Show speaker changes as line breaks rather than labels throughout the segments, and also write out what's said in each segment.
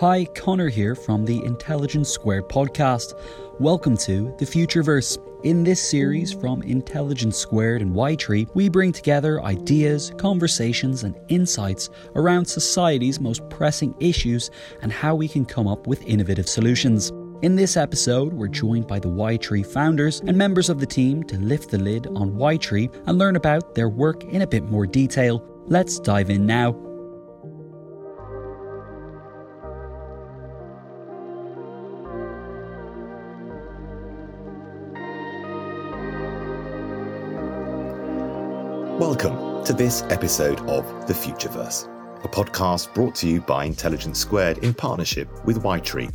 Hi, Connor here from the Intelligence Squared podcast. Welcome to the Futureverse. In this series from Intelligence Squared and Ytree, we bring together ideas, conversations, and insights around society's most pressing issues and how we can come up with innovative solutions. In this episode, we're joined by the Ytree founders and members of the team to lift the lid on Ytree and learn about their work in a bit more detail. Let's dive in now.
To this episode of The Futureverse, a podcast brought to you by Intelligence Squared in partnership with Ytree.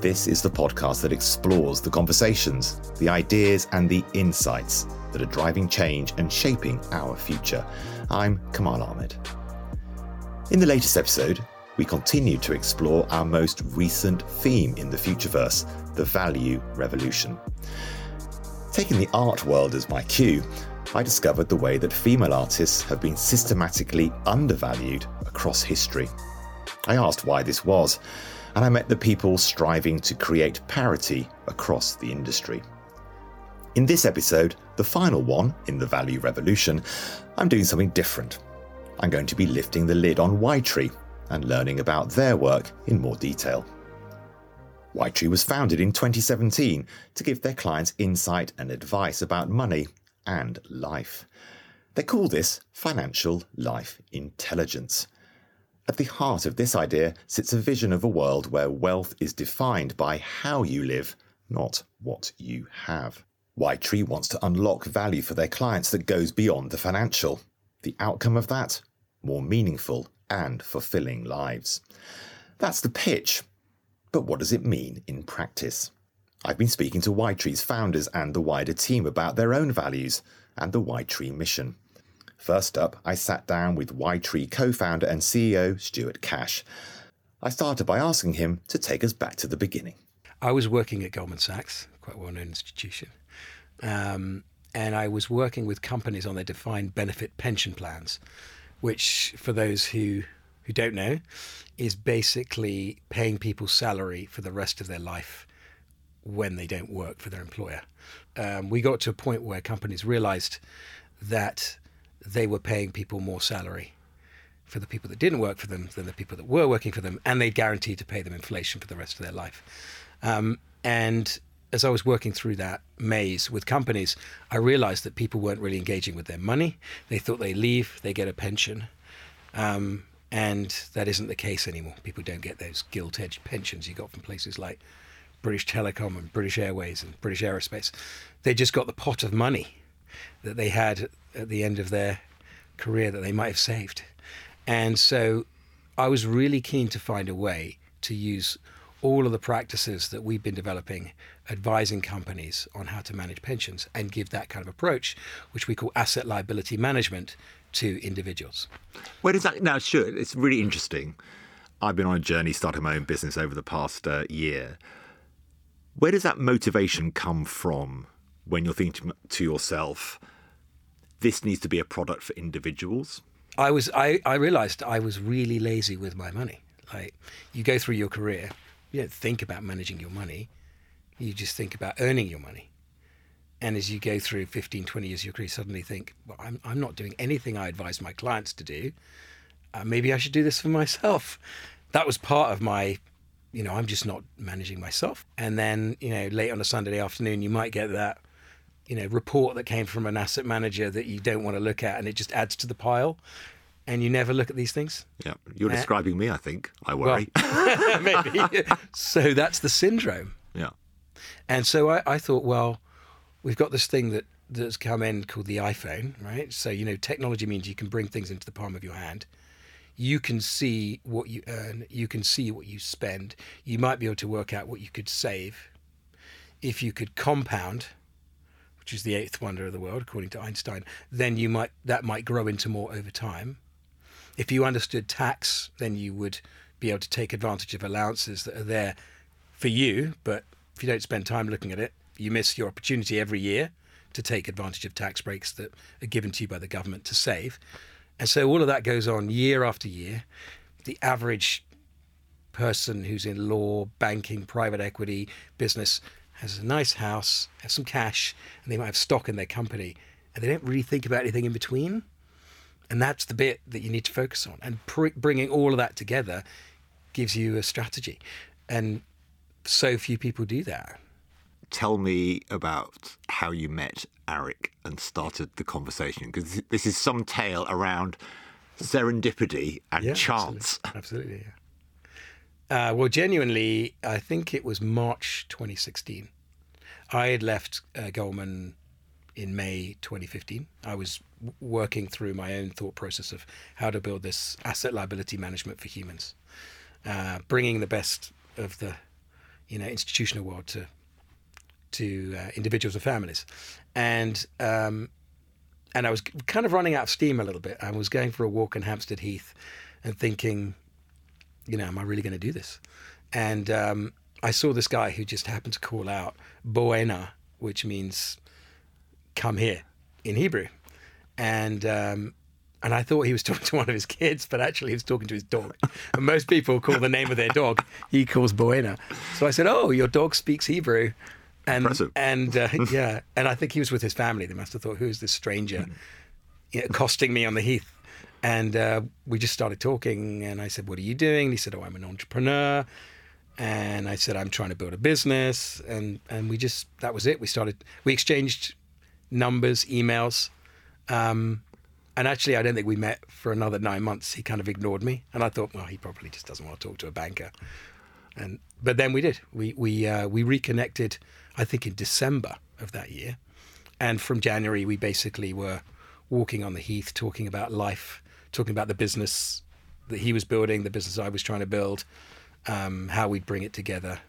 This is the podcast that explores the conversations, the ideas, and the insights that are driving change and shaping our future. I'm Kamal Ahmed. In the latest episode, we continue to explore our most recent theme in the Futureverse, the value revolution. Taking the art world as my cue, I discovered the way that female artists have been systematically undervalued across history. I asked why this was, and I met the people striving to create parity across the industry. In this episode, the final one in the value revolution, I'm doing something different. I'm going to be lifting the lid on Ytree and learning about their work in more detail. Ytree was founded in 2017 to give their clients insight and advice about money and life. They call this financial life intelligence. At the heart of this idea sits a vision of a world where wealth is defined by how you live, not what you have. Ytree wants to unlock value for their clients that goes beyond the financial. The outcome of that? More meaningful and fulfilling lives. That's the pitch. But what does it mean in practice? I've been speaking to Ytree's founders and the wider team about their own values and the Ytree mission. First up, I sat down with Ytree co founder and CEO Stuart Cash. I started by asking him to take us back to the beginning.
I was working at Goldman Sachs, quite a well known institution, um, and I was working with companies on their defined benefit pension plans, which, for those who, who don't know, is basically paying people's salary for the rest of their life when they don't work for their employer. Um, we got to a point where companies realized that they were paying people more salary for the people that didn't work for them than the people that were working for them, and they guaranteed to pay them inflation for the rest of their life. Um, and as I was working through that maze with companies, I realized that people weren't really engaging with their money. They thought they leave, they get a pension. Um, and that isn't the case anymore. People don't get those gilt edged pensions you got from places like British Telecom and British Airways and British Aerospace. They just got the pot of money that they had at the end of their career that they might have saved. And so I was really keen to find a way to use all of the practices that we've been developing, advising companies on how to manage pensions, and give that kind of approach, which we call asset liability management, to individuals.
Where does that now, sure, it's really interesting. I've been on a journey starting my own business over the past uh, year. Where does that motivation come from when you're thinking to yourself, this needs to be a product for individuals?
I was I, I realized I was really lazy with my money. Like you go through your career, you don't think about managing your money. You just think about earning your money. And as you go through 15, 20 years of your career, suddenly think, well, I'm, I'm not doing anything I advise my clients to do. Uh, maybe I should do this for myself. That was part of my you know, I'm just not managing myself. And then, you know, late on a Sunday afternoon, you might get that, you know, report that came from an asset manager that you don't want to look at and it just adds to the pile. And you never look at these things.
Yeah, you're uh, describing me. I think I worry.
Well, maybe. so that's the syndrome.
Yeah.
And so I, I thought, well, we've got this thing that that's come in called the iPhone, right? So you know, technology means you can bring things into the palm of your hand you can see what you earn, you can see what you spend. You might be able to work out what you could save. If you could compound, which is the eighth wonder of the world, according to Einstein, then you might that might grow into more over time. If you understood tax, then you would be able to take advantage of allowances that are there for you, but if you don't spend time looking at it, you miss your opportunity every year to take advantage of tax breaks that are given to you by the government to save. And so all of that goes on year after year. The average person who's in law, banking, private equity, business, has a nice house, has some cash, and they might have stock in their company, and they don't really think about anything in between. And that's the bit that you need to focus on. And pr- bringing all of that together gives you a strategy. And so few people do that.
Tell me about how you met Arik and started the conversation, because this is some tale around serendipity and
Yeah,
chance.
Absolutely. absolutely yeah. Uh, well, genuinely, I think it was March 2016. I had left uh, Goldman in May 2015. I was w- working through my own thought process of how to build this asset liability management for humans, uh, bringing the best of the, you know, institutional world to to uh, individuals and families, and um, and I was kind of running out of steam a little bit. I was going for a walk in Hampstead Heath, and thinking, you know, am I really going to do this? And um, I saw this guy who just happened to call out Boena, which means "come here" in Hebrew, and um, and I thought he was talking to one of his kids, but actually he was talking to his dog. and most people call the name of their dog. He calls Boena. So I said, "Oh, your dog speaks Hebrew." And
Impressive.
and uh, yeah, and I think he was with his family. They must have thought, "Who is this stranger you know, accosting me on the heath?" And uh, we just started talking. And I said, "What are you doing?" And he said, "Oh, I'm an entrepreneur." And I said, "I'm trying to build a business." And and we just that was it. We started. We exchanged numbers, emails. Um, and actually, I don't think we met for another nine months. He kind of ignored me, and I thought, well, he probably just doesn't want to talk to a banker. And but then we did. We we uh, we reconnected. I think in December of that year, and from January we basically were walking on the heath, talking about life, talking about the business that he was building, the business I was trying to build, um, how we'd bring it together,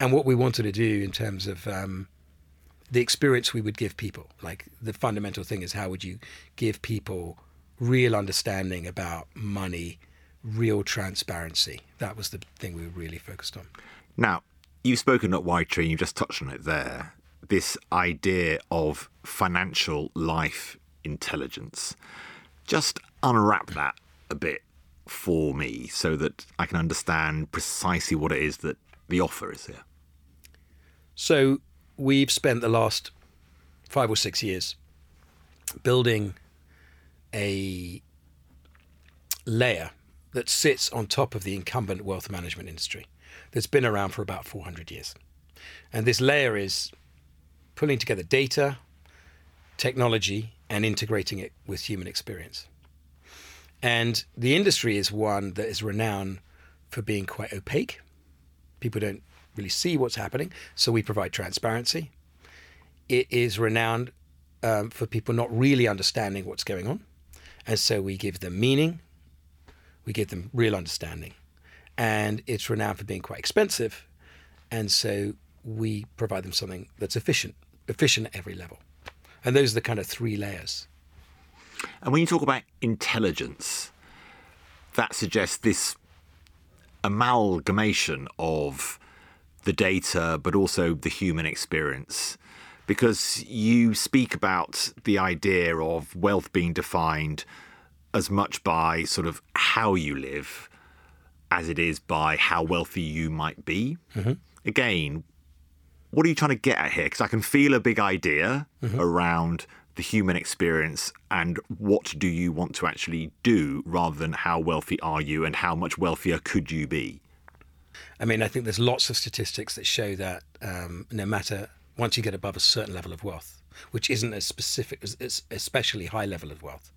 and what we wanted to do in terms of um, the experience we would give people. Like the fundamental thing is how would you give people real understanding about money, real transparency. That was the thing we were really focused on.
Now, you've spoken at Ytree, and you've just touched on it there. This idea of financial life intelligence. Just unwrap that a bit for me so that I can understand precisely what it is that the offer is here.
So we've spent the last five or six years building a layer that sits on top of the incumbent wealth management industry that's been around for about 400 years. And this layer is pulling together data, technology, and integrating it with human experience. And the industry is one that is renowned for being quite opaque. People don't really see what's happening, so we provide transparency. It is renowned um, for people not really understanding what's going on, and so we give them meaning, we give them real understanding. And it's renowned for being quite expensive, and so we provide them something that's efficient, efficient at every level. And those are the kind of three layers.
And when you talk about intelligence, that suggests this amalgamation of the data, but also the human experience. Because you speak about the idea of wealth being defined as much by sort of how you live as it is by how wealthy you might be. Again, what are you trying to get at here? Because I can feel a big idea around the human experience and what do you want to actually do rather than how wealthy are you and how much wealthier could you be?
I mean, I think there's lots of statistics that show that um, no matter once you get above a certain level of wealth, which isn't as specific as especially high level of wealth,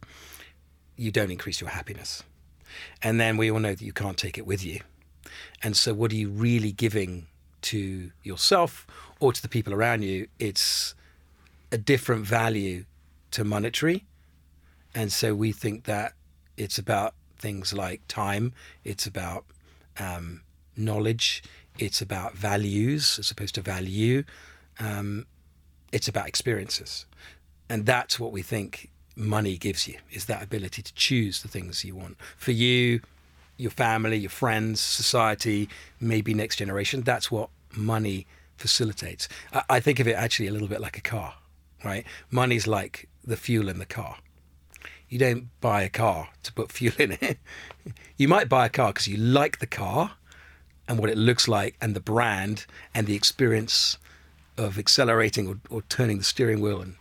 you don't increase your happiness. And then we all know that you can't take it with you. And so, what are you really giving to yourself or to the people around you? It's a different value to monetary. And so, we think that it's about things like time, it's about um, knowledge, it's about values as opposed to value, um, it's about experiences. And that's what we think money gives you is that ability to choose the things you want for you, your family, your friends, society, maybe next generation. That's what money facilitates. I, I think of it actually a little bit like a car, right? Money's like the fuel in the car. You don't buy a car to put fuel in it. You might buy a car because you like the car and what it looks like and the brand and the experience of accelerating or, or turning the steering wheel and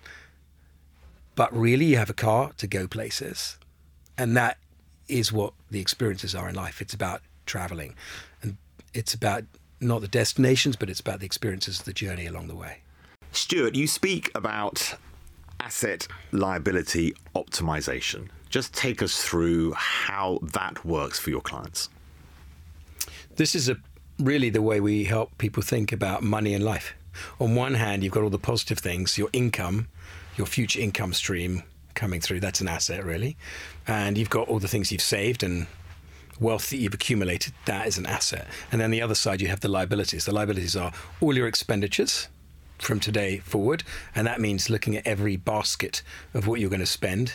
but really you have a car to go places and that is what the experiences are in life it's about traveling and it's about not the destinations but it's about the experiences of the journey along the way
Stuart, you speak about asset liability optimization. Just take us through how that works for your clients.
This is a, really the way we help people think about money and life. On one hand, you've got all the positive things, your income, your future income stream coming through. That's an asset, really. And you've got all the things you've saved and wealth that you've accumulated. That is an asset. And then the other side, you have the liabilities. The liabilities are all your expenditures from today forward. And that means looking at every basket of what you're going to spend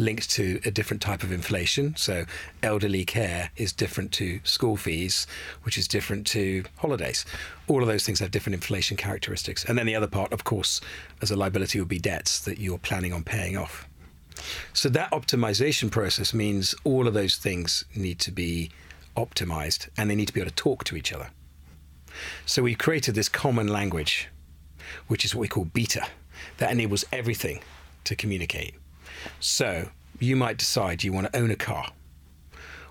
linked to a different type of inflation. So, elderly care is different to school fees, which is different to holidays. All of those things have different inflation characteristics. And then the other part, of course, as a liability would be debts that you're planning on paying off. So, that optimization process means all of those things need to be optimized and they need to be able to talk to each other. So, we've created this common language, which is what we call beta, that enables everything to communicate. So you might decide you want to own a car,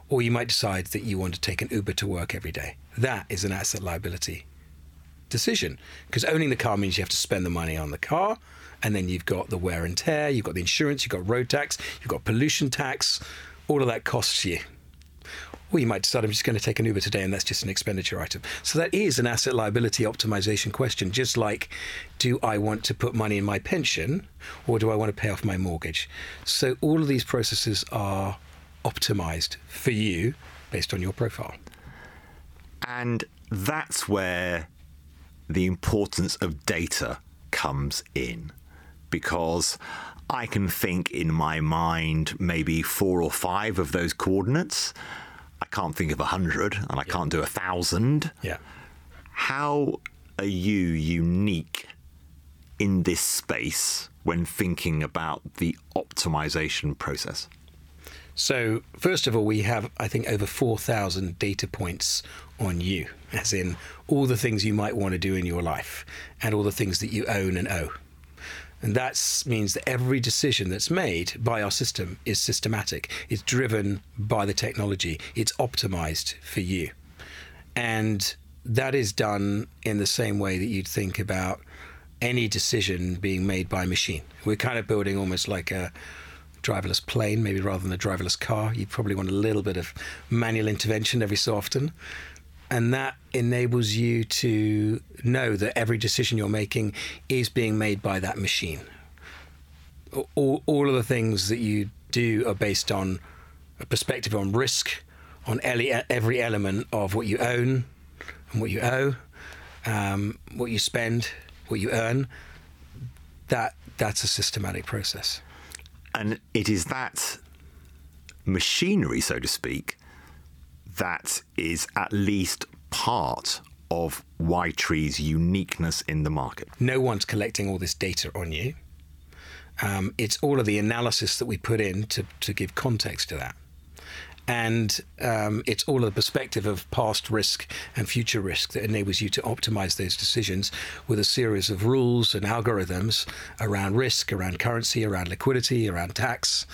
or you might decide that you want to take an Uber to work every day. That is an asset liability decision because owning the car means you have to spend the money on the car. And then you've got the wear and tear, you've got the insurance, you've got road tax, you've got pollution tax. All of that costs you. Or you might decide I'm just going to take an Uber today and that's just an expenditure item. So that is an asset liability optimization question, just like do I want to put money in my pension or do I want to pay off my mortgage? So all of these processes are optimized for you based on your profile.
And that's where the importance of data comes in because I can think in my mind maybe four or five of those coordinates can't think of a hundred and I yeah. can't do a thousand.
Yeah.
How are you unique in this space when thinking about the optimization process?
So, first of all, we have, I think, over 4,000 data points on you, as in all the things you might want to do in your life and all the things that you own and owe. And that means that every decision that's made by our system is systematic. It's driven by the technology. It's optimized for you. And that is done in the same way that you'd think about any decision being made by a machine. We're kind of building almost like a driverless plane, maybe rather than a driverless car. You probably want a little bit of manual intervention every so often and that enables you to know that every decision you're making is being made by that machine. All, all of the things that you do are based on a perspective on risk, on every element of what you own and what you owe, um, what you spend, what you earn. That that's a systematic process.
And it is that machinery, so to speak, that is at least part of Ytree's uniqueness in the market.
No one's collecting all this data on you. Um, it's all of the analysis that we put in to, to give context to that. And um, it's all of the perspective of past risk and future risk that enables you to optimize those decisions with a series of rules and algorithms around risk, around currency, around liquidity, around tax.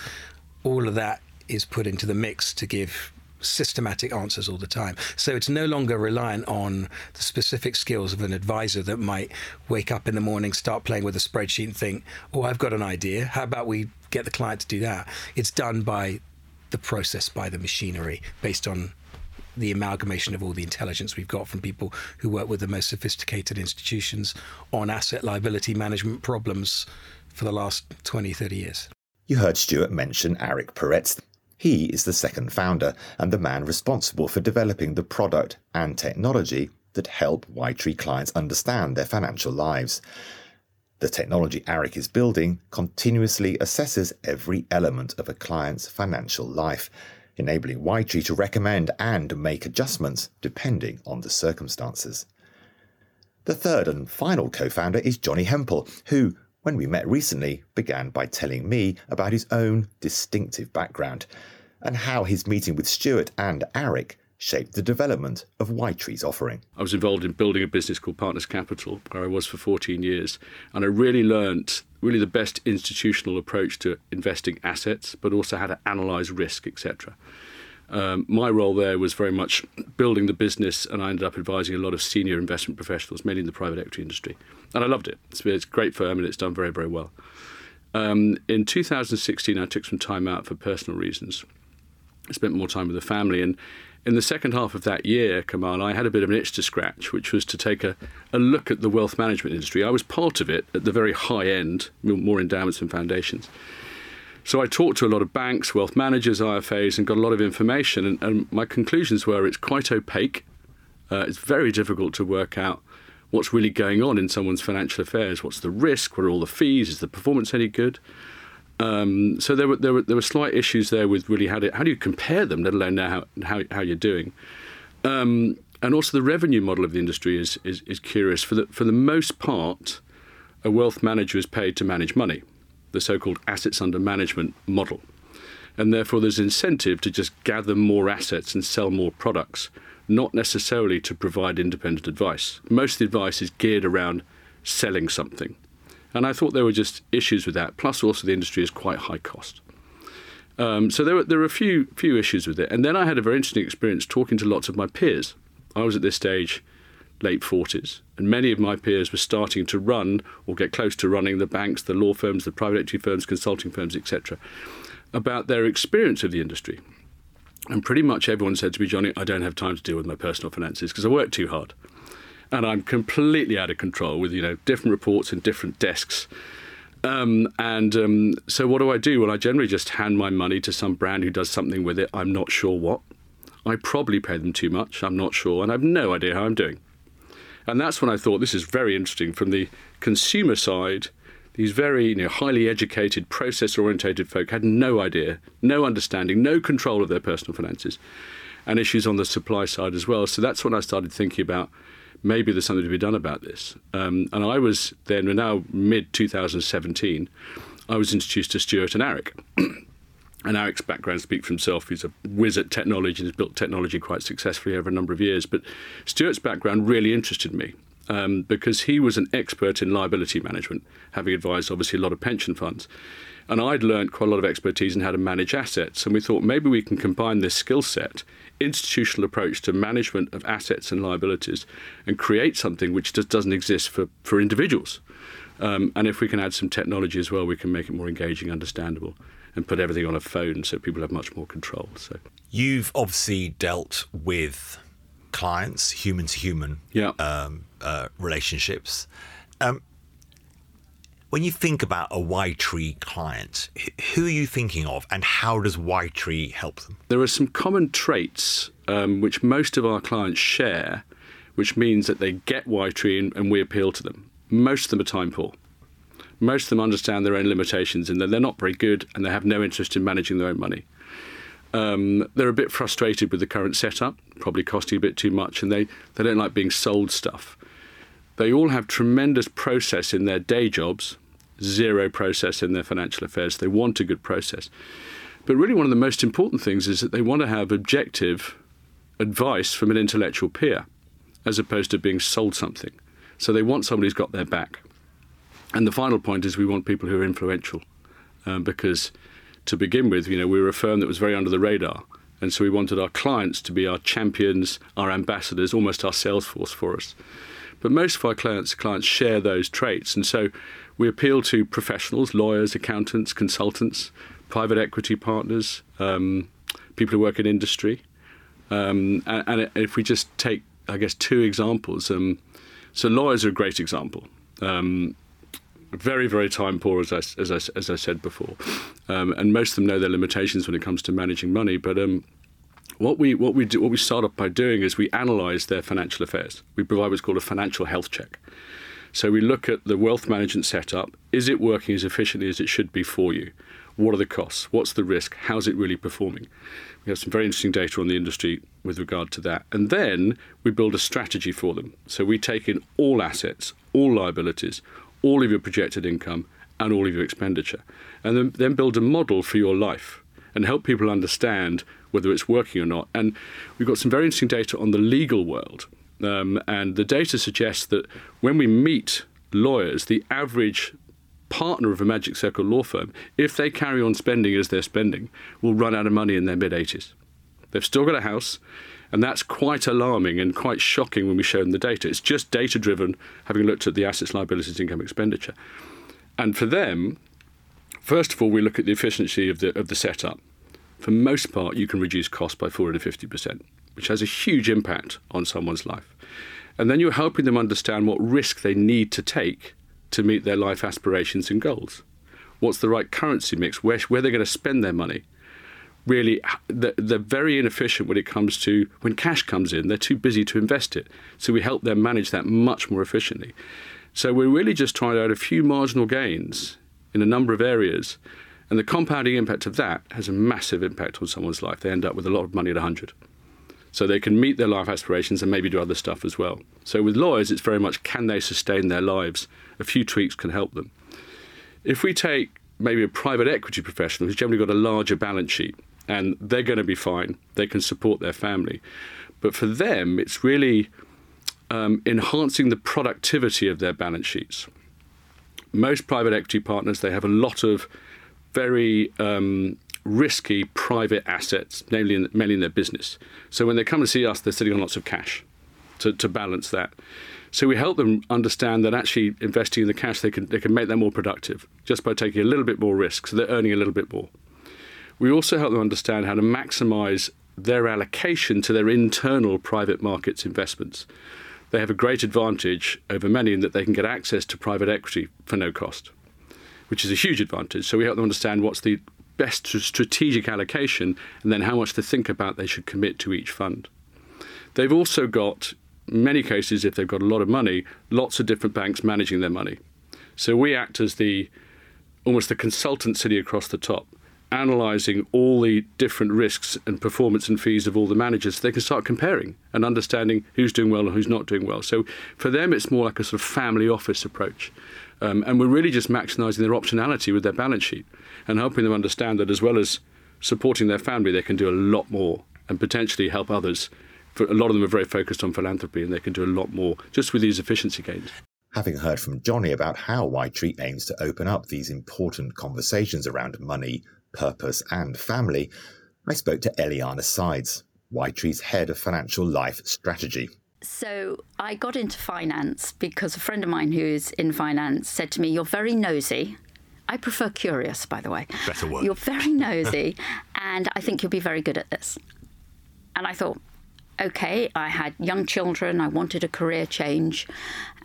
All of that is put into the mix to give systematic answers all the time. So it's no longer reliant on the specific skills of an advisor that might wake up in the morning, start playing with a spreadsheet, and think, oh, I've got an idea. How about we get the client to do that? It's done by the process, by the machinery, based on the amalgamation of all the intelligence we've got from people who work with the most sophisticated institutions on asset liability management problems for the last 20, 30 years.
You heard Stuart mention Arik Peretz, he is the second founder and the man responsible for developing the product and technology that help Ytree clients understand their financial lives. The technology Arik is building continuously assesses every element of a client's financial life, enabling Ytree to recommend and make adjustments depending on the circumstances. The third and final co founder is Johnny Hempel, who, when we met recently, began by telling me about his own distinctive background and how his meeting with Stuart and Arik shaped the development of Ytree's offering.
I was involved in building a business called Partners Capital, where I was for 14 years, and I really learnt really the best institutional approach to investing assets, but also how to analyse risk, etc. Um, my role there was very much building the business, and I ended up advising a lot of senior investment professionals, mainly in the private equity industry. And I loved it. It's, it's a great firm, and it's done very, very well. Um, in 2016, I took some time out for personal reasons. I spent more time with the family, and in the second half of that year, Kamal, I had a bit of an itch to scratch, which was to take a, a look at the wealth management industry. I was part of it at the very high end, more endowments and foundations. So I talked to a lot of banks, wealth managers, IFAs, and got a lot of information. And, and my conclusions were it's quite opaque. Uh, it's very difficult to work out what's really going on in someone's financial affairs. What's the risk? What are all the fees? Is the performance any good? Um, so there were, there were there were slight issues there with really how do how do you compare them, let alone know how how, how you're doing. Um, and also the revenue model of the industry is, is is curious. For the for the most part, a wealth manager is paid to manage money, the so-called assets under management model, and therefore there's incentive to just gather more assets and sell more products, not necessarily to provide independent advice. Most of the advice is geared around selling something. And I thought there were just issues with that. Plus, also the industry is quite high cost. Um, so there were there were a few few issues with it. And then I had a very interesting experience talking to lots of my peers. I was at this stage late 40s, and many of my peers were starting to run or get close to running the banks, the law firms, the private equity firms, consulting firms, etc., about their experience of the industry. And pretty much everyone said to me, Johnny, I don't have time to deal with my personal finances because I work too hard and I'm completely out of control with you know different reports and different desks. Um, and um, so, what do I do? Well, I generally just hand my money to some brand who does something with it. I'm not sure what. I probably pay them too much. I'm not sure, and I have no idea how I'm doing. And that's when I thought this is very interesting from the consumer side. These very you know, highly educated, process orientated folk had no idea, no understanding, no control of their personal finances, and issues on the supply side as well. So that's when I started thinking about maybe there's something to be done about this. Um, and I was then, now mid 2017, I was introduced to Stuart and Arik. and Arik's background speaks for himself. He's a whiz at technology and has built technology quite successfully over a number of years. But Stuart's background really interested me. Um, because he was an expert in liability management, having advised obviously a lot of pension funds. And I'd learned quite a lot of expertise in how to manage assets. And we thought maybe we can combine this skill set institutional approach to management of assets and liabilities and create something which just doesn't exist for, for individuals. Um, and if we can add some technology as well, we can make it more engaging, understandable, and put everything on a phone so people have much more control. So
you've obviously dealt with clients, human to human um, uh, relationships. Um, when you think about a Ytree client, who are you thinking of and how does Ytree help them?
There are some common traits um, which most of our clients share, which means that they get Ytree and, and we appeal to them. Most of them are time poor. Most of them understand their own limitations and that they're not very good and they have no interest in managing their own money. Um, they're a bit frustrated with the current setup, probably costing a bit too much, and they, they don't like being sold stuff. They all have tremendous process in their day jobs, zero process in their financial affairs. They want a good process. But really, one of the most important things is that they want to have objective advice from an intellectual peer as opposed to being sold something. So they want somebody who's got their back. And the final point is we want people who are influential um, because to begin with, you know, we were a firm that was very under the radar. And so we wanted our clients to be our champions, our ambassadors, almost our sales force for us. But most of our clients clients share those traits, and so we appeal to professionals, lawyers, accountants, consultants, private equity partners, um, people who work in industry. Um, and, and, if we just take, I guess, two examples, um, so lawyers are a great example. Um, very, very time poor, as I, as I, as I said before, um, and most of them know their limitations when it comes to managing money. But um, what we what we do what we start off by doing is we analyse their financial affairs. We provide what's called a financial health check. So we look at the wealth management setup. Is it working as efficiently as it should be for you? What are the costs? What's the risk? How's it really performing? We have some very interesting data on the industry with regard to that. And then we build a strategy for them. So we take in all assets, all liabilities, all of your projected income, and all of your expenditure, and then, then build a model for your life and help people understand whether it's working or not. And we've got some very interesting data on the legal world. Um, and the data suggests that when we meet lawyers, the average partner of a Magic Circle law firm, if they carry on spending as they're spending, will run out of money in their mid 80s. They've still got a house, and that's quite alarming and quite shocking when we show them the data. It's just data driven, having looked at the assets, liabilities, income, expenditure. And for them, first of all, we look at the efficiency of the, of the setup. For most part, you can reduce costs by 40 to 50%, which has a huge impact on someone's life. And then you're helping them understand what risk they need to take to meet their life aspirations and goals. What's the right currency mix? Where, where they're going to spend their money? Really, they're, very inefficient when it comes to when cash comes in. They're too busy to invest it. So we help them manage that much more efficiently. So we're really just trying out a few marginal gains in a number of areas. And the compounding impact of that has a massive impact on someone's life. They end up with a lot of money at 100 so they can meet their life aspirations and maybe do other stuff as well. So with lawyers, it's very much can they sustain their lives? A few tweaks can help them. If we take maybe a private equity professional who's generally got a larger balance sheet and they're going to be fine, they can support their family. But for them, it's really um, enhancing the productivity of their balance sheets. Most private equity partners, they have a lot of very um, risky private assets, namely in, mainly in their business. So when they come and see us, they're sitting on lots of cash to, to balance that. So we help them understand that actually investing in the cash, they can, they can make that more productive just by taking a little bit more risk. So they're earning a little bit more. We also help them understand how to maximize their allocation to their internal private markets investments. They have a great advantage over many in that they can get access to private equity for no cost, which is a huge advantage. So we help them understand what's the best strategic allocation and then how much to think about they should commit to each fund. They've also got, many cases, if they've got a lot of money, lots of different banks managing their money. So we act as the almost the consultant city across the top, analysing all the different risks and performance and fees of all the managers. They can start comparing and understanding who's doing well and who's not doing well. So for them, it's more like a sort of family office approach. Um, and we're really just maximising their optionality with their balance sheet and helping them understand that as well as supporting their family, they can do a lot more and potentially help others. For a lot of them are very focused on philanthropy and they can do a lot more just with these efficiency gains.
Having heard from Johnny about how Ytree aims to open up these important conversations around money, purpose, and family, I spoke to Eliana Sides, Ytree's head of financial life strategy.
So I got into finance because a friend of mine who's in finance said to me, You're very nosy. I prefer curious, by the way.
Better word.
You're very nosy, and I think you'll be very good at this. And I thought, okay, I had young children, I wanted a career change.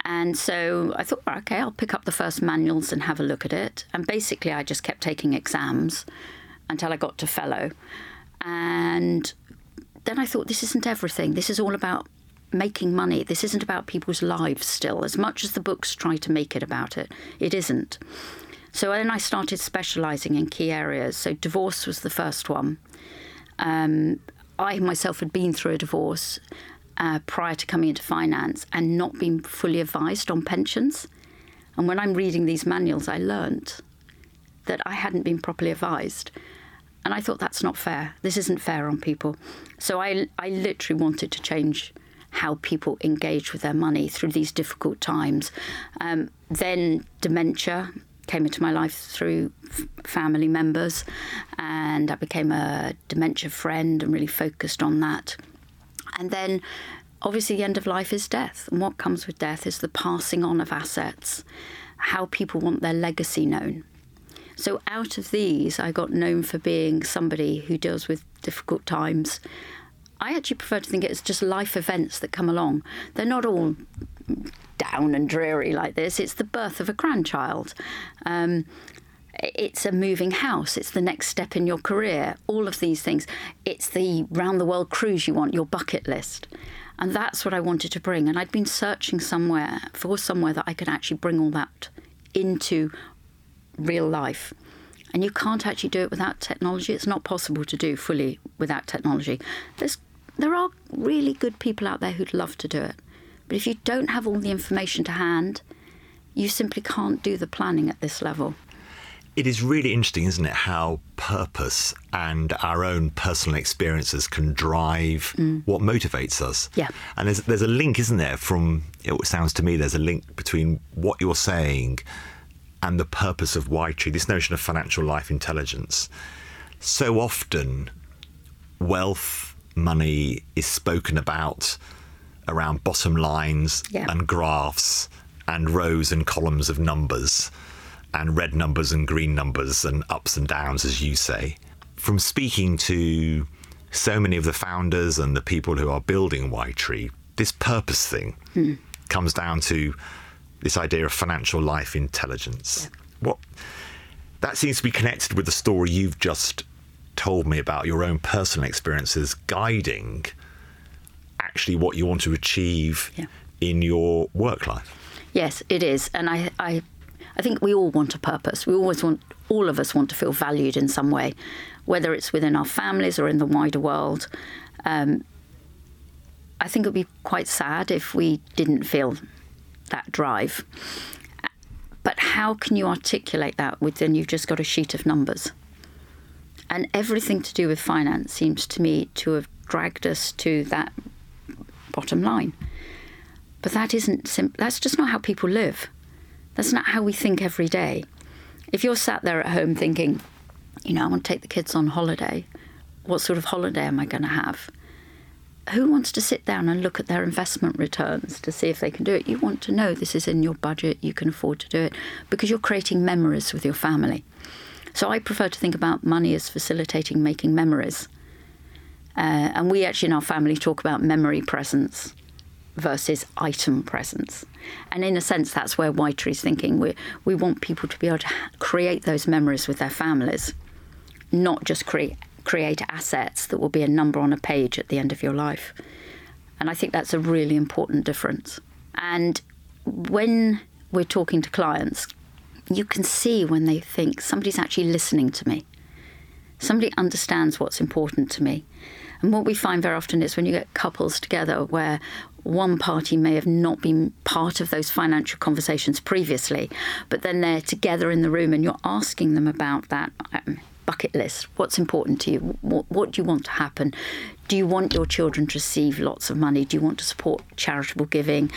And so I thought, okay, I'll pick up the first manuals and have a look at it. And basically, I just kept taking exams until I got to fellow. And then I thought, this isn't everything. This is all about making money. This isn't about people's lives still, as much as the books try to make it about it. It isn't. So then I started specialising in key areas. So divorce was the first one. Um, I myself had been through a divorce uh, prior to coming into finance and not been fully advised on pensions. And when I'm reading these manuals, I learnt that I hadn't been properly advised. And I thought that's not fair. This isn't fair on people. So I, I literally wanted to change how people engage with their money through these difficult times. Um, then dementia came into my life through family members, and I became a dementia friend and really focused on that. And then obviously, the end of life is death. And what comes with death is the passing on of assets, how people want their legacy known. So, out of these, I got known for being somebody who deals with difficult times I actually prefer to think it's just life events that come along. They're not all down and dreary like this. It's the birth of a grandchild. Um, it's a moving house. It's the next step in your career. All of these things. It's the round the world cruise you want, your bucket list. And that's what I wanted to bring. And I'd been searching somewhere for somewhere that I could actually bring all that into real life. And you can't actually do it without technology. It's not possible to do fully without technology. There's there are really good people out there who'd love to do it. But if you don't have all the information to hand, you simply can't do the planning at this level.
it is really interesting, isn't it, how purpose and our own personal experiences can drive mm. what motivates us.
Yeah.
And there's there's a link, isn't there, from it sounds to me there's a link between what you're saying and the purpose of Tree. this notion of financial life intelligence. So often wealth, money is spoken about around bottom lines
Yeah.
and graphs and rows and columns of numbers and red numbers and green numbers and ups and downs, as you say. From speaking to so many of the founders and the people who are building Tree, this purpose thing hmm. comes down to this idea of financial life intelligence. What that seems to be connected with the story you've just told me about your own personal experiences guiding actually what you want to achieve
Yeah.
in your work life.
Yes, it is, and I, I, I think we all want a purpose. We always want, all of us want to feel valued in some way, whether it's within our families or in the wider world. Um, I think it would be quite sad if we didn't feel that drive. But how can you articulate that within you've just got a sheet of numbers? And everything to do with finance seems to me to have dragged us to that bottom line. But that isn't sim- that's just not how people live. That's not how we think every day. If you're sat there at home thinking, you know, I want to take the kids on holiday, what sort of holiday am I going to have? Who wants to sit down and look at their investment returns to see if they can do it? You want to know this is in your budget, you can afford to do it because you're creating memories with your family. So I prefer to think about money as facilitating making memories. Uh, and we actually in our family talk about memory presence versus item presence. And in a sense, that's where Ytree's thinking. We, we want people to be able to create those memories with their families, not just create, create assets that will be a number on a page at the end of your life. And I think that's a really important difference. And when we're talking to clients, you can see when they think somebody's actually listening to me somebody understands what's important to me. And what we find very often is when you get couples together where one party may have not been part of those financial conversations previously, but then they're together in the room and you're asking them about that um, bucket list. What's important to you? What, what do you want to happen? Do you want your children to receive lots of money? Do you want to support charitable giving?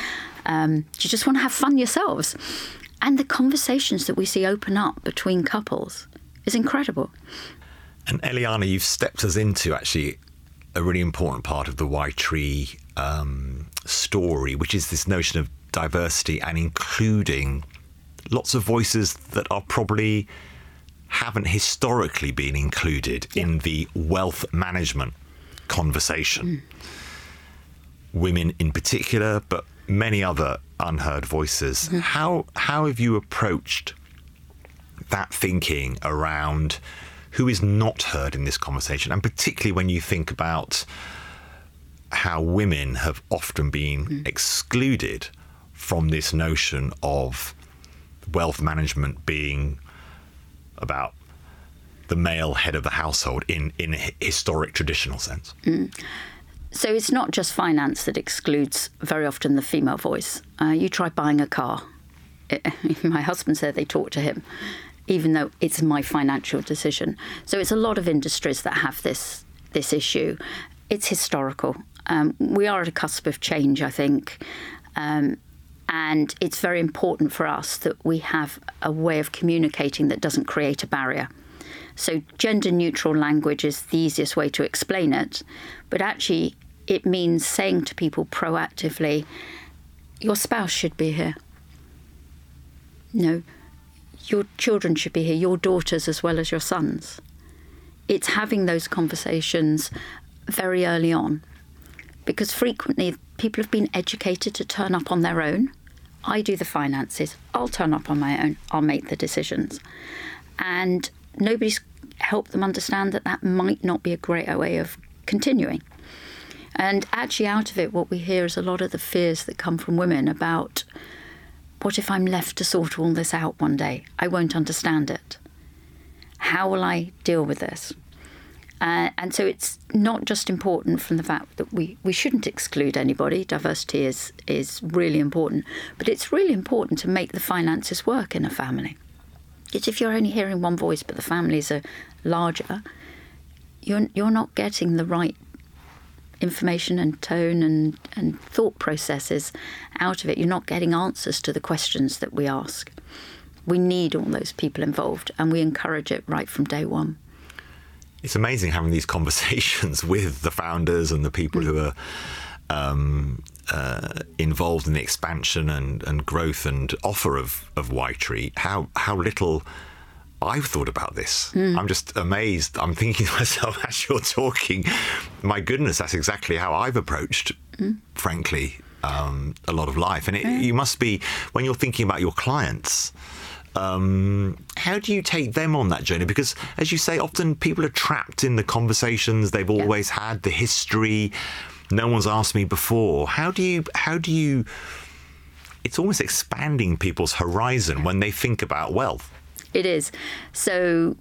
Um, do you just want to have fun yourselves? And the conversations that we see open up between couples is incredible.
And Eliana, you've stepped us into actually a really important part of the Y Tree um, story, which is this notion of diversity and including lots of voices that are probably haven't historically been included in the wealth management conversation. Women in particular, but many other unheard voices. How how have you approached that thinking around who is not heard in this conversation, and particularly when you think about how women have often been excluded from this notion of wealth management being about the male head of the household in in a historic traditional sense.
So it's not just finance that excludes very often the female voice. Uh, you try buying a car. my husband said they talk to him, even though it's my financial decision. So it's a lot of industries that have this this issue. It's historical. Um, we are at a cusp of change, I think. Um, and it's very important for us that we have a way of communicating that doesn't create a barrier. So, gender neutral language is the easiest way to explain it, but actually, it means saying to people proactively, your spouse should be here. No, your children should be here, your daughters as well as your sons. It's having those conversations very early on because frequently people have been educated to turn up on their own. I do the finances, I'll turn up on my own, I'll make the decisions. And nobody's helped them understand that that might not be a great way of continuing. And actually, out of it, what we hear is a lot of the fears that come from women about what if I'm left to sort all this out one day? I won't understand it. How will I deal with this? Uh, and so it's not just important from the fact that we, we shouldn't exclude anybody. Diversity is, is really important. But it's really important to make the finances work in a family. It's if you're only hearing one voice, but the families are larger, you're you're not getting the right information and tone and, and thought processes out of it. You're not getting answers to the questions that we ask. We need all those people involved, and we encourage it right from day one.
It's amazing having these conversations with the founders and the people who are um, uh, involved in the expansion and, and growth and offer of, of Ytree. How how little I've thought about this.
Hmm.
I'm just amazed. I'm thinking to myself as you're talking, my goodness, that's exactly how I've approached,
Hmm.
frankly, um, a lot of life. And it, you must be, when you're thinking about your clients, um, how do you take them on that journey? Because, as you say, often people are trapped in the conversations they've always had, the history. No one's asked me before. How do you? How do you? It's almost expanding people's horizon when they think about wealth.
It is. So,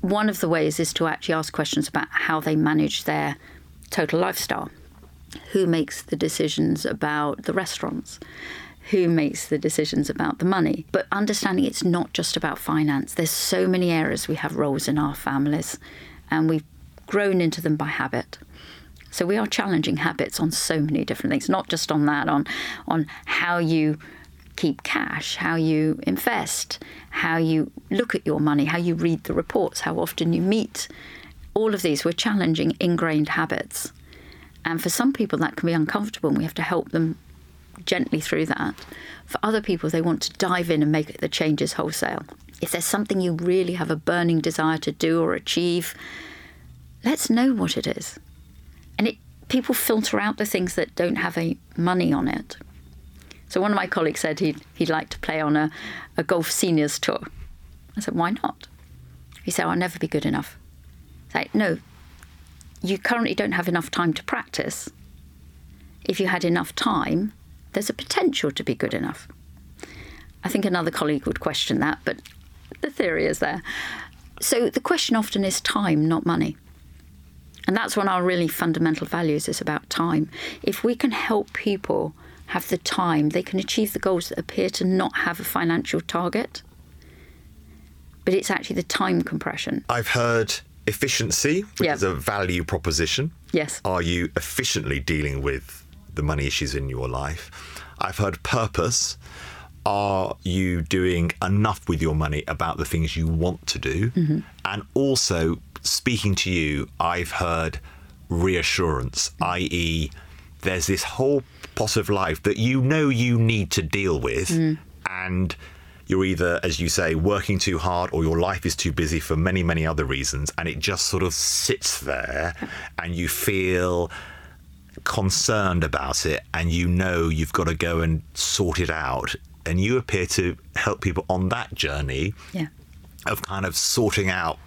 one of the ways is to actually ask questions about how they manage their total lifestyle. Who makes the decisions about the restaurants? Who makes the decisions about the money? But understanding it's not just about finance. There's so many areas we have roles in our families, and we've grown into them by habit. So we are challenging habits on so many different things, not just on that, on on how you keep cash, how you invest, how you look at your money, how you read the reports, how often you meet. All of these, we're challenging ingrained habits. And for some people, that can be uncomfortable, and we have to help them gently through that. For other people, they want to dive in and make the changes wholesale. If there's something you really have a burning desire to do or achieve, let's know what it is. And it, people filter out the things that don't have a money on it. So one of my colleagues said he'd, he'd like to play on a, a golf seniors tour. I said, why not? He said, I'll never be good enough. I said, no, you currently don't have enough time to practice. If you had enough time, there's a potential to be good enough. I think another colleague would question that, but the theory is there. So the question often is time, not money. And that's one of our really fundamental values is about time. If we can help people have the time, they can achieve the goals that appear to not have a financial target. But it's actually the time compression.
I've heard efficiency, which
Yeah.
is a value proposition.
Yes.
Are you efficiently dealing with the money issues in your life? I've heard purpose. Are you doing enough with your money about the things you want to do?
Mm-hmm.
And also, speaking to you, I've heard reassurance, i.e., there's this whole pot of life that you know you need to deal with, mm. and you're either, as you say, working too hard or your life is too busy for many, many other reasons, and it just sort of sits there, and you feel concerned about it, and you know you've got to go and sort it out. And you appear to help people on that journey
Yeah.
of kind of sorting out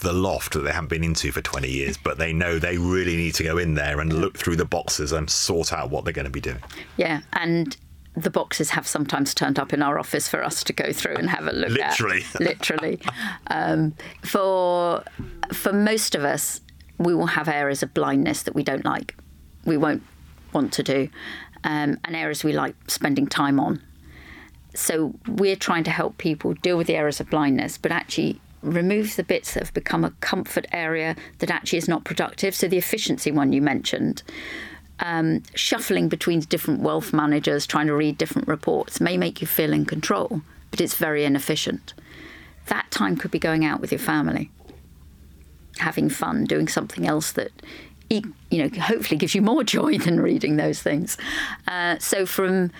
the loft that they haven't been into for 20 years, but they know they really need to go in there and look through the boxes and sort out what they're going to be doing.
Yeah. And the boxes have sometimes turned up in our office for us to go through and have a look
Literally.
at. Literally. Um, for for most of us, we will have areas of blindness that we don't like. We won't want to do, um, and areas we like spending time on. So we're trying to help people deal with the areas of blindness, but actually remove the bits that have become a comfort area that actually is not productive. So the efficiency one you mentioned, um, shuffling between different wealth managers, trying to read different reports may make you feel in control, but it's very inefficient. That time could be going out with your family, having fun, doing something else that you know hopefully gives you more joy than reading those things. Uh, so from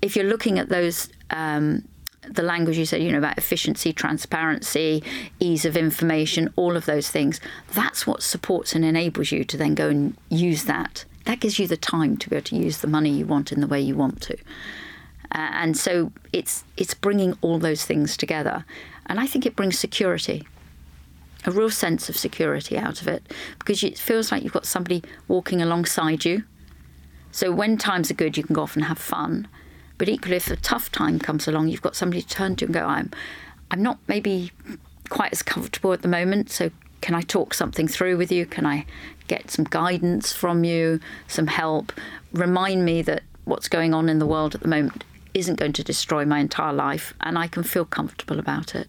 if you're looking at those. Um, the language you said, you know, about efficiency, transparency, ease of information, all of those things. That's what supports and enables you to then go and use that. That gives you the time to be able to use the money you want in the way you want to. Uh, and so it's it's bringing all those things together, and I think it brings security, a real sense of security out of it, because it feels like you've got somebody walking alongside you. So when times are good, you can go off and have fun. But equally, if a tough time comes along, you've got somebody to turn to and go, I'm, I'm not maybe quite as comfortable at the moment. So can I talk something through with you? Can I get some guidance from you, some help? Remind me that what's going on in the world at the moment isn't going to destroy my entire life and I can feel comfortable about it.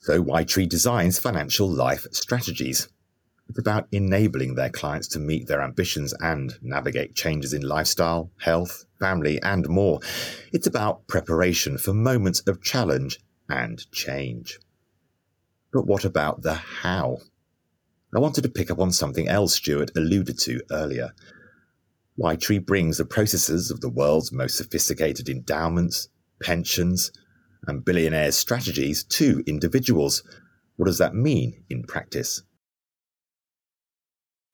So, Ytree designs financial life strategies. It's about enabling their clients to meet their ambitions and navigate changes in lifestyle, health, family, and more. It's about preparation for moments of challenge and change. But what about the how? I wanted to pick up on something else Stuart alluded to earlier. Ytree brings the processes of the world's most sophisticated endowments, pensions, and billionaires' strategies to individuals. What does that mean in practice?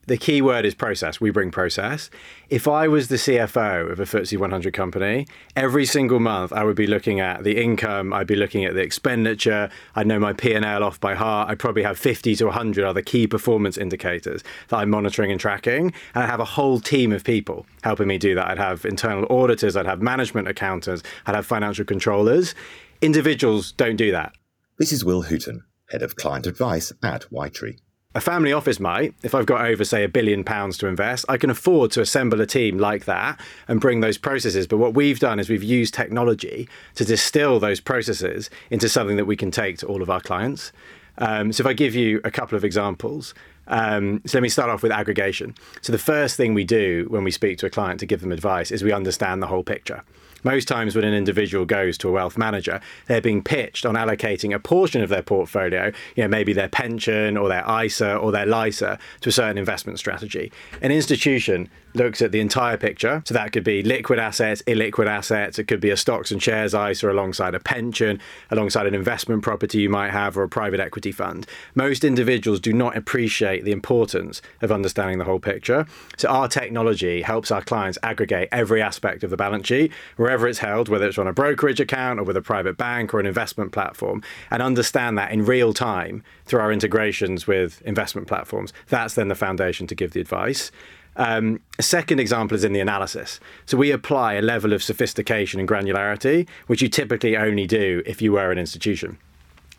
The key word is process. We bring process. If I was the CFO of a FTSE 100 company, every single month I would be looking at the income, I'd be looking at the expenditure, I'd know my P&L off by heart, I'd probably have 50 to 100 other key performance indicators that I'm monitoring and tracking, and I'd have a whole team of people helping me do that. I'd have internal auditors, I'd have management accountants, I'd have financial controllers. Individuals don't do that.
This is Will Hooton, Head of Client Advice at Ytree.
A family office might, if I've got over, say, a billion pounds to invest, I can afford to assemble a team like that and bring those processes. But what we've done is we've used technology to distill those processes into something that we can take to all of our clients. Um, so if I give you a couple of examples, um, so let me start off with aggregation. So the first thing we do when we speak to a client to give them advice is we understand the whole picture. Most times, when an individual goes to a wealth manager, they're being pitched on allocating a portion of their portfolio, you know, maybe their pension or their ISA or their LISA, to a certain investment strategy. An institution looks at the entire picture. So that could be liquid assets, illiquid assets. It could be a stocks and shares ISA alongside a pension, alongside an investment property you might have, or a private equity fund. Most individuals do not appreciate the importance of understanding the whole picture. So our technology helps our clients aggregate every aspect of the balance sheet, wherever it's held, whether it's on a brokerage account or with a private bank or an investment platform, and understand that in real time through our integrations with investment platforms. That's then the foundation to give the advice. Um, a second example is in the analysis. So we apply a level of sophistication and granularity, which you typically only do if you were an institution.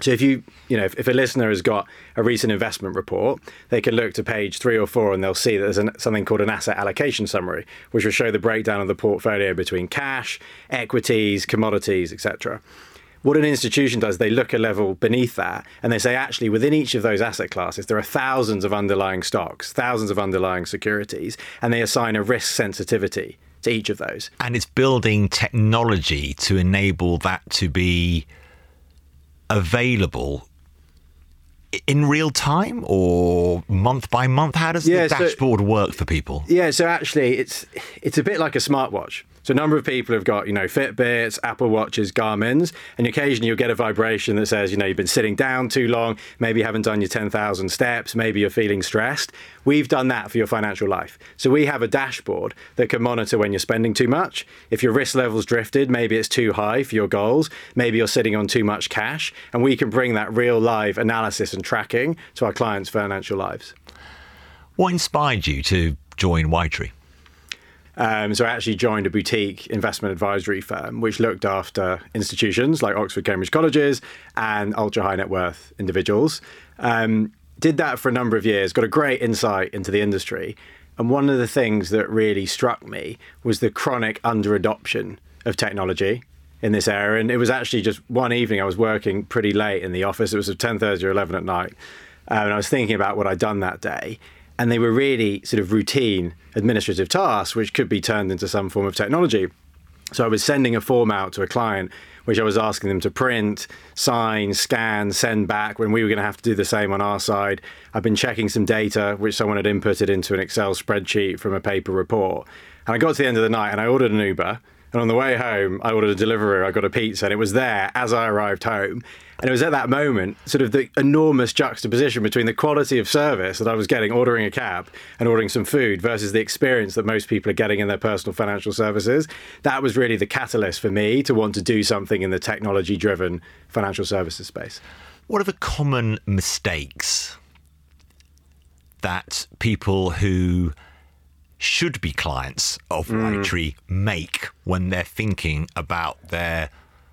So if you, you know, if, if, a listener has got a recent investment report, they can look to page three or four and they'll see that there's an, something called an asset allocation summary, which will show the breakdown of the portfolio between cash, equities, commodities, etc what an institution does, they look a level beneath that and they say, actually, within each of those asset classes, there are thousands of underlying stocks, thousands of underlying securities, and they assign a risk sensitivity to each of those.
And it's building technology to enable that to be available in real time or month by month? How does yeah, the dashboard so, work for people?
Yeah, so actually, it's it's a bit like a smartwatch. So a number of people have got, you know, Fitbits, Apple Watches, Garmin's, and occasionally you'll get a vibration that says, you know, you've been sitting down too long, maybe you haven't done your 10,000 steps, maybe you're feeling stressed. We've done that for your financial life. So we have a dashboard that can monitor when you're spending too much. If your risk level's drifted, maybe it's too high for your goals, maybe you're sitting on too much cash, and we can bring that real live analysis and tracking to our clients' financial lives.
What inspired you to join Ytree?
Um, so I actually joined a boutique investment advisory firm which looked after institutions like Oxford, Cambridge colleges and ultra high net worth individuals. Um, did that for a number of years, got a great insight into the industry. And one of the things that really struck me was the chronic under adoption of technology in this area. And it was actually just one evening I was working pretty late in the office. It was at 10:30 or 11 at night. Um, and I was thinking about what I'd done that day and they were really sort of routine administrative tasks which could be turned into some form of technology. So I was sending a form out to a client which I was asking them to print, sign, scan, send back when we were going to have to do the same on our side. I've been checking some data which someone had inputted into an Excel spreadsheet from a paper report. And I got to the end of the night and I ordered an Uber. And on the way home, I ordered a delivery. I got a pizza, and it was there as I arrived home. And it was at that moment, sort of the enormous juxtaposition between the quality of service that I was getting ordering a cab and ordering some food versus the experience that most people are getting in their personal financial services. That was really the catalyst for me to want to do something in the technology driven financial services space.
What are the common mistakes that people who should be clients of mm. make when they're thinking about their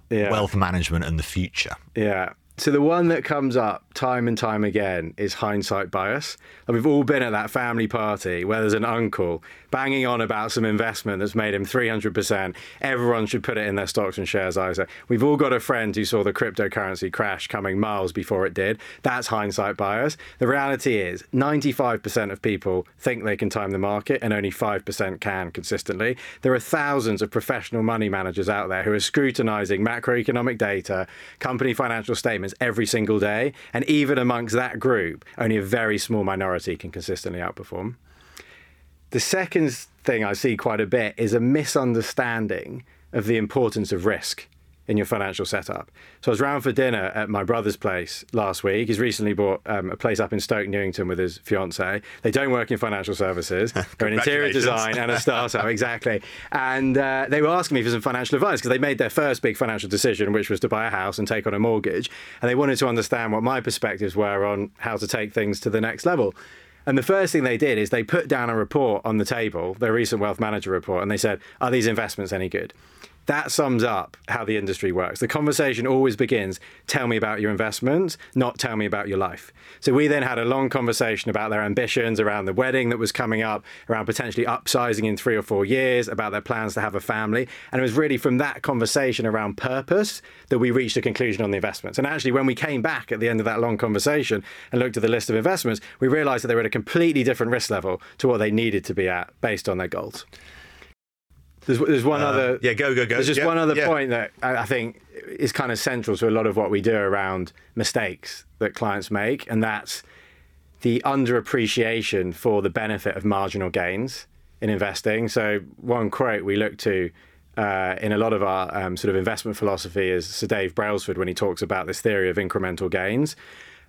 yeah. wealth management and the future.
Yeah. So the one that comes up time and time again is hindsight bias. And we've all been at that family party where there's an uncle banging on about some investment that's made him 300%. Everyone should put it in their stocks and shares ISA. We've all got a friend who saw the cryptocurrency crash coming miles before it did. That's hindsight bias. The reality is 95% of people think they can time the market and only 5% can consistently. There are thousands of professional money managers out there who are scrutinizing macroeconomic data, company financial statements every single day. And even amongst that group, only a very small minority can consistently outperform. The second thing I see quite a bit is a misunderstanding of the importance of risk in your financial setup. So I was round for dinner at my brother's place last week. He's recently bought um, a place up in Stoke Newington with his fiance. They don't work in financial services. They're in interior design and a startup, exactly. And uh, they were asking me for some financial advice because they made their first big financial decision, which was to buy a house and take on a mortgage. And they wanted to understand what my perspectives were on how to take things to the next level. And the first thing they did is they put down a report on the table, their recent wealth manager report, and they said, Are these investments any good? That sums up how the industry works. The conversation always begins tell me about your investments, not tell me about your life. So we then had a long conversation about their ambitions around the wedding that was coming up, around potentially upsizing in three or four years, about their plans to have a family. And it was really from that conversation around purpose that we reached a conclusion on the investments. And actually, when we came back at the end of that long conversation and looked at the list of investments, we realized that they were at a completely different risk level to what they needed to be at based on their goals. There's, there's one uh, other.
Yeah, go, go, go.
There's just
yeah,
one other
yeah.
point that I, I think is kind of central to a lot of what we do around mistakes that clients make, and that's the underappreciation for the benefit of marginal gains in investing. So, one quote we look to uh, in a lot of our um, sort of investment philosophy is Sir Dave Brailsford when he talks about this theory of incremental gains.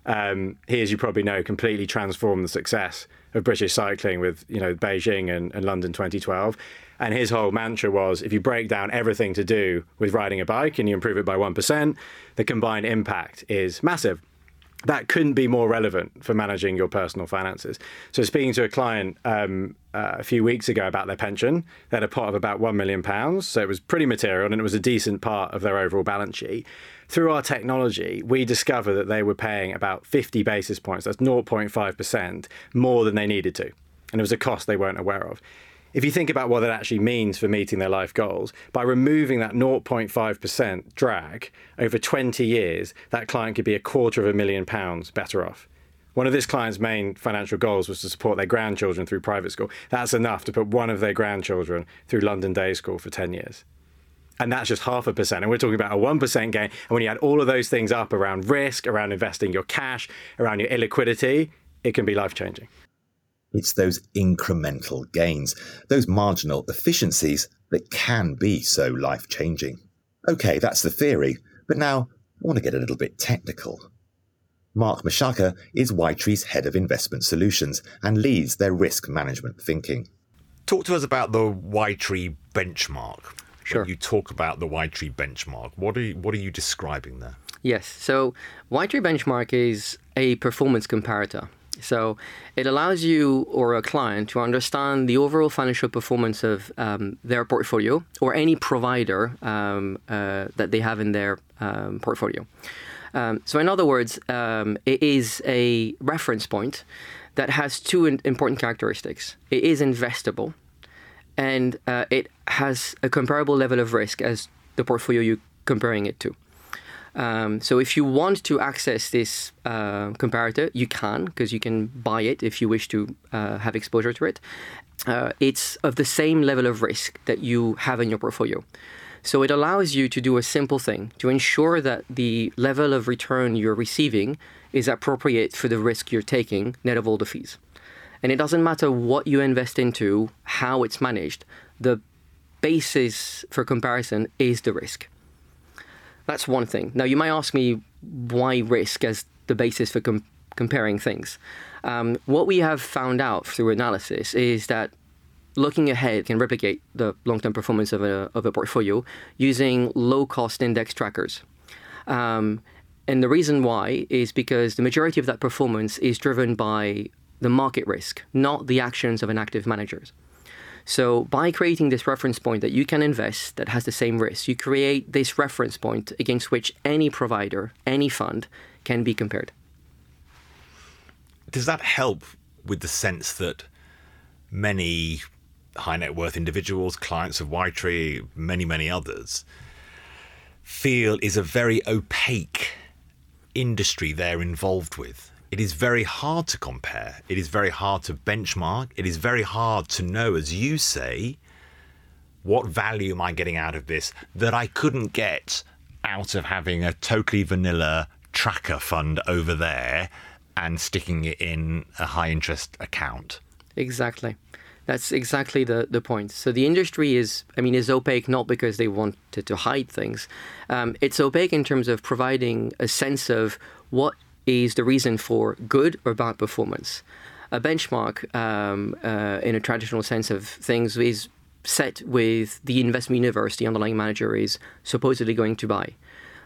Um, he, as you probably know, completely transformed the success of British cycling with you know Beijing and, and London 2012. And his whole mantra was if you break down everything to do with riding a bike and you improve it by 1%, the combined impact is massive. That couldn't be more relevant for managing your personal finances. So, speaking to a client um, uh, a few weeks ago about their pension, they had a pot of about £1 million. So, it was pretty material and it was a decent part of their overall balance sheet. Through our technology, we discovered that they were paying about 50 basis points, that's 0.5%, more than they needed to. And it was a cost they weren't aware of if you think about what that actually means for meeting their life goals, by removing that 0.5% drag over 20 years, that client could be a quarter of a million pounds better off. One of this client's main financial goals was to support their grandchildren through private school. That's enough to put one of their grandchildren through London Day School for 10 years. And that's just half a percent. And we're talking about a 1% gain. And when you add all of those things up around risk, around investing your cash, around your illiquidity, it can be life changing.
It's those incremental gains, those marginal efficiencies that can be so life changing. Okay, that's the theory, but now I want to get a little bit technical. Mark Mashaka is Ytree's head of investment solutions and leads their risk management thinking. Talk to us about the Ytree benchmark.
Sure.
When you talk about the Ytree benchmark, what are you, what are you describing there?
Yes. So Ytree benchmark is a performance comparator. So it allows you or a client to understand the overall financial performance of um, their portfolio or any provider um, uh, that they have in their um, portfolio. Um, so, in other words, um, it is a reference point that has two important characteristics. It is investable, and uh, it has a comparable level of risk as the portfolio you're comparing it to. Um, so if you want to access this uh, comparator, you can because you can buy it if you wish to uh, have exposure to it. Uh, it's of the same level of risk that you have in your portfolio. So it allows you to do a simple thing to ensure that the level of return you're receiving is appropriate for the risk you're taking, net of all the fees. And it doesn't matter what you invest into, how it's managed, the basis for comparison is the risk. That's one thing. Now, you might ask me why risk as the basis for com- comparing things. Um, what we have found out through analysis is that looking ahead can replicate the long-term performance of a, of a portfolio using low-cost index trackers. Um, and the reason why is because the majority of that performance is driven by the market risk, not the actions of an active managers. So by creating this reference point that you can invest that has the same risk, you create this reference point against which any provider, any fund can be compared.
Does that help with the sense that many
high net worth individuals, clients of Ytree, many, many others, feel is a very opaque industry they're involved with. It is very hard to compare. It is very hard to benchmark. It is very hard to know, as you say, what value am I getting out of this that I couldn't get out of having a totally vanilla tracker fund over there and sticking it in a high interest account.
Exactly. That's exactly the, the point. So the industry is, I mean, is opaque not because they wanted to hide things. Um, it's opaque in terms of providing a sense of what is the reason for good or bad performance. A benchmark, um, uh, in a traditional sense of things, is set with the investment universe the underlying manager is supposedly going to buy.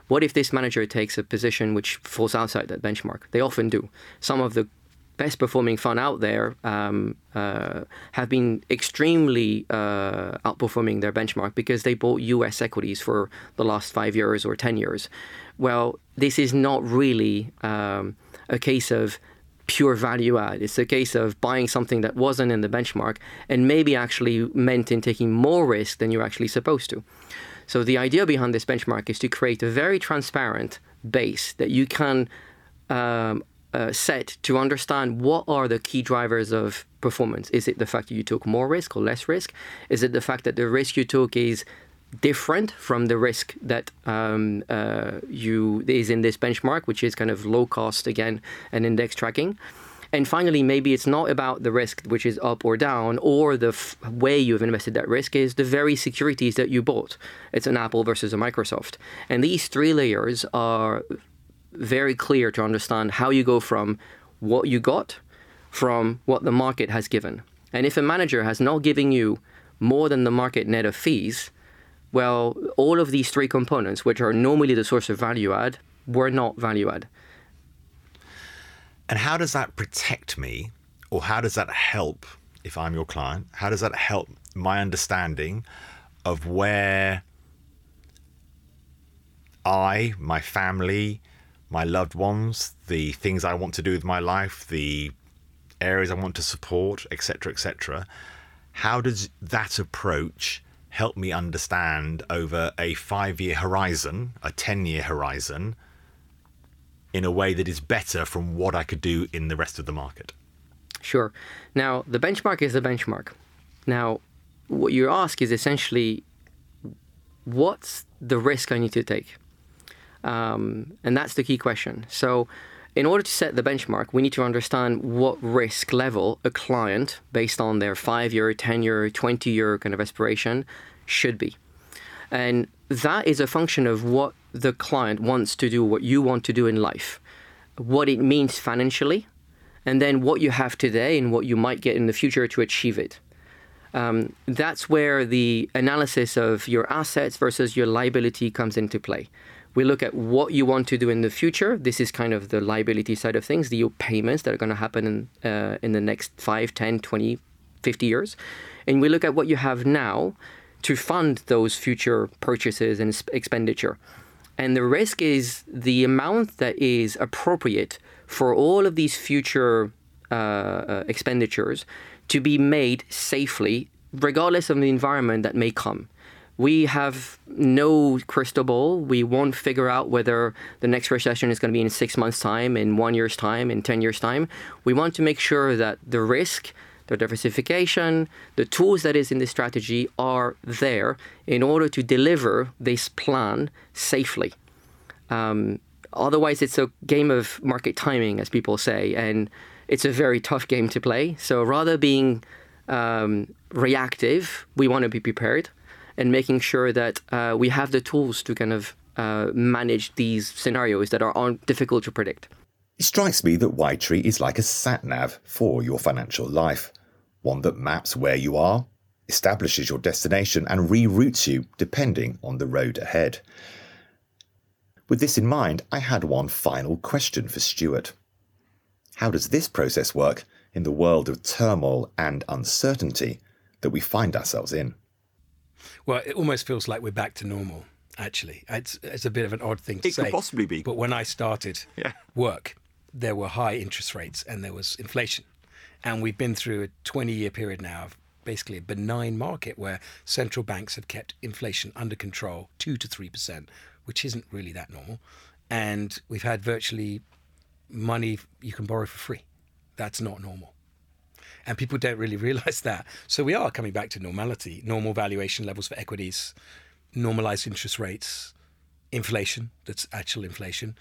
What if this manager takes a position which falls outside that benchmark? They often do. Some of the best performing fund out there um, uh, have been extremely uh, outperforming their benchmark because they bought US equities for the last five years or 10 years. Well, this is not really um, a case of pure value add. It's a case of buying something that wasn't in the benchmark and maybe actually meant in taking more risk than you're actually supposed to. So the idea behind this benchmark is to create a very transparent base that you can um, uh, set to understand what are the key drivers of performance. Is it the fact that you took more risk or less risk? Is it the fact that the risk you took is different from the risk that um, uh, you is in this benchmark, which is kind of low cost again and index tracking? And finally, maybe it's not about the risk, which is up or down, or the f- way you've invested that risk is the very securities that you bought. It's an Apple versus a Microsoft. And these three layers are very clear to understand how you go from what you got from what the market has given. And if a manager has not given you more than the market net of fees, well, all of these three components, which are normally the source of value add, were not value add.
And how does that protect me, or how does that help if I'm your client? How does that help my understanding of where I, my family, my loved ones, the things I want to do with my life, the areas I want to support, etc., etc. How does that approach help me understand over a five year horizon, a 10 year horizon, in a way that is better from what I could do in the rest of the market?
Sure. Now, the benchmark is the benchmark. Now, what you ask is essentially what's the risk I need to take? Um, and that's the key question. So, in order to set the benchmark, we need to understand what risk level a client, based on their five year, 10 year, 20 year kind of aspiration, should be. And that is a function of what the client wants to do, what you want to do in life, what it means financially, and then what you have today and what you might get in the future to achieve it. Um, that's where the analysis of your assets versus your liability comes into play. We look at what you want to do in the future. This is kind of the liability side of things, the payments that are going to happen in, uh, in the next 5, 10, 20, 50 years. And we look at what you have now to fund those future purchases and expenditure. And the risk is the amount that is appropriate for all of these future uh, uh, expenditures to be made safely, regardless of the environment that may come. We have no crystal ball. We won't figure out whether the next recession is going to be in six months' time, in one year's time, in 10 years' time. We want to make sure that the risk, the diversification, the tools that is in this strategy are there in order to deliver this plan safely. Um, otherwise, it's a game of market timing, as people say, and it's a very tough game to play. So rather being um, reactive, we want to be prepared and making sure that uh, we have the tools to kind of uh, manage these scenarios that are difficult to predict.
It strikes me that Ytree is like a sat nav for your financial life, one that maps where you are, establishes your destination, and reroutes you depending on the road ahead. With this in mind, I had one final question for Stuart. How does this process work in the world of turmoil and uncertainty that we find ourselves in?
Well, it almost feels like we're back to normal. Actually, it's it's a bit of an odd thing to
it
say.
It could possibly be.
But when I started
yeah.
work, there were high interest rates and there was inflation, and we've been through a 20-year period now of basically a benign market where central banks have kept inflation under control, two to three percent, which isn't really that normal, and we've had virtually money you can borrow for free. That's not normal. And people don't really realize that. So we are coming back to normality, normal valuation levels for equities, normalized interest rates, inflation, that's actual inflation.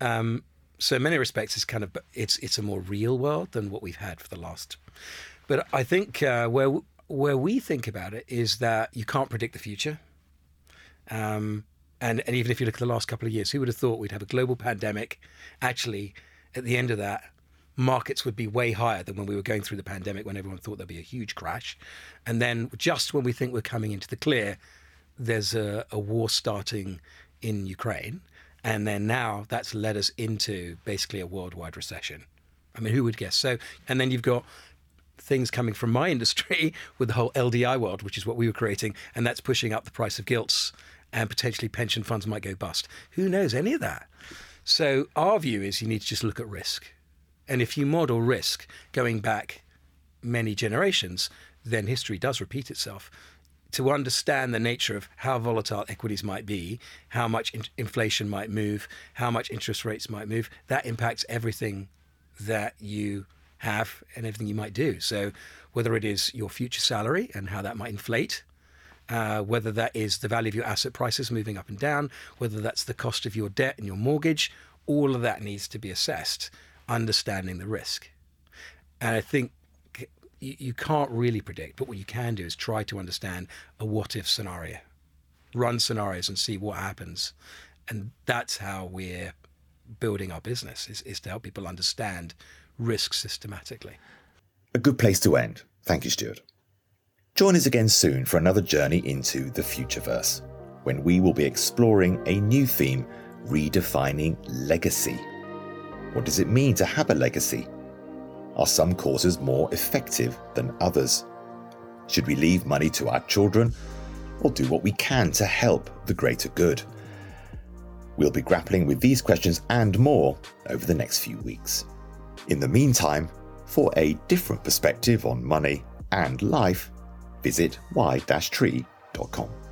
Um, so in many respects, it's kind of it's it's a more real world than what we've had for the last. But I think uh, where where we think about it is that you can't predict the future. Um, and, and even if you look at the last couple of years, who would have thought we'd have a global pandemic? Actually, at the end of that, markets would be way higher than when we were going through the pandemic, when everyone thought there'd be a huge crash. And then just when we think we're coming into the clear, there's a, a war starting in Ukraine. And then now that's led us into basically a worldwide recession. I mean, who would guess? So, and then you've got things coming from my industry with the whole LDI world, which is what we were creating, and that's pushing up the price of gilts, and potentially pension funds might go bust. Who knows any of that? So, our view is you need to just look at risk. And if you model risk going back many generations, then history does repeat itself to understand the nature of how volatile equities might be, how much in- inflation might move, how much interest rates might move, that impacts everything that you have and everything you might do. So, whether it is your future salary and how that might inflate, uh, whether that is the value of your asset prices moving up and down, whether that's the cost of your debt and your mortgage, all of that needs to be assessed, understanding the risk. And I think you, can't really predict, but what you can do is try to understand a what if scenario, run scenarios and see what happens. And that's how we're building our business is, is to help people understand risk systematically.
A good place to end. Thank you, Stuart. Join us again soon for another journey into the Futureverse, when we will be exploring a new theme redefining legacy. What does it mean to have a legacy? Are some causes more effective than others? Should we leave money to our children or do what we can to help the greater good? We'll be grappling with these questions and more over the next few weeks. In the meantime, for a different perspective on money and life, visit y-tree.com.